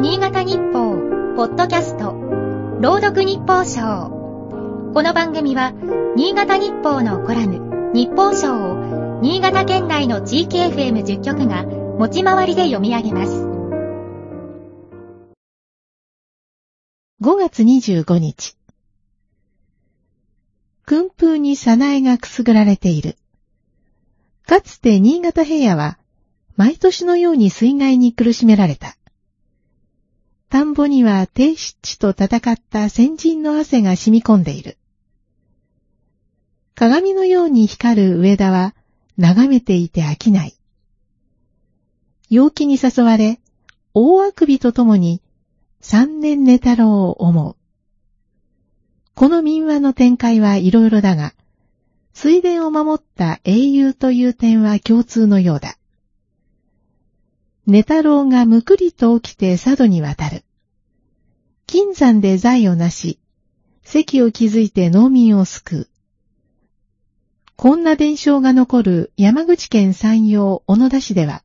新潟日報、ポッドキャスト、朗読日報賞。この番組は、新潟日報のコラム、日報賞を、新潟県内の地域 FM10 局が、持ち回りで読み上げます。5月25日。訓風に早苗がくすぐられている。かつて新潟平野は、毎年のように水害に苦しめられた。田んぼには低湿地と戦った先人の汗が染み込んでいる。鏡のように光る上田は眺めていて飽きない。陽気に誘われ、大あくびとともに三年寝太郎を思う。この民話の展開はいろいろだが、水田を守った英雄という点は共通のようだ。寝太郎がむくりと起きて佐渡に渡る。金山で財をなし、席を築いて農民を救う。こんな伝承が残る山口県山陽小野田市では、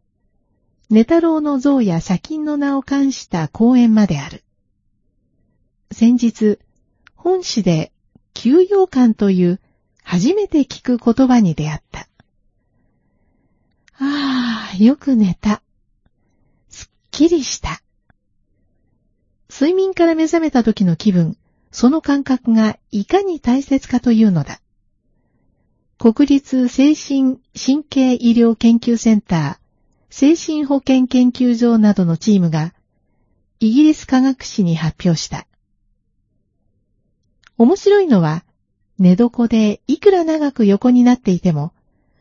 寝太郎の像や砂金の名を冠した公園まである。先日、本市で休養館という初めて聞く言葉に出会った。ああ、よく寝た。きりした。睡眠から目覚めた時の気分、その感覚がいかに大切かというのだ。国立精神神経医療研究センター、精神保健研究所などのチームが、イギリス科学誌に発表した。面白いのは、寝床でいくら長く横になっていても、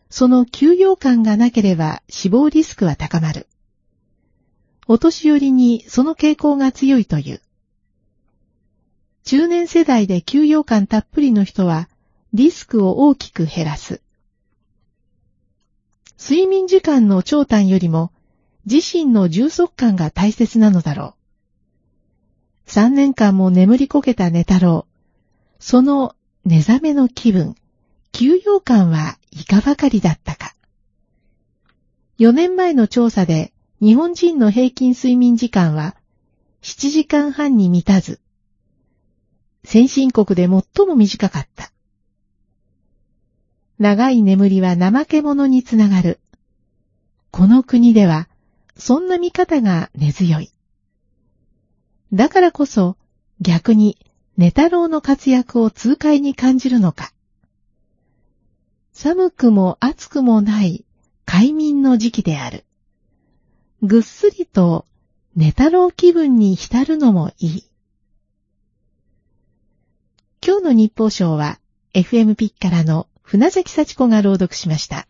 その休養感がなければ死亡リスクは高まる。お年寄りにその傾向が強いという。中年世代で休養感たっぷりの人はリスクを大きく減らす。睡眠時間の長短よりも自身の充足感が大切なのだろう。三年間も眠りこけた寝太郎。その寝覚めの気分、休養感はいかばかりだったか。4年前の調査で日本人の平均睡眠時間は7時間半に満たず、先進国で最も短かった。長い眠りは怠け者につながる。この国では、そんな見方が根強い。だからこそ、逆に、寝太郎の活躍を痛快に感じるのか。寒くも暑くもない快眠の時期である。ぐっすりと寝太郎気分に浸るのもいい。今日の日報賞は FM ピッカラの船崎幸子が朗読しました。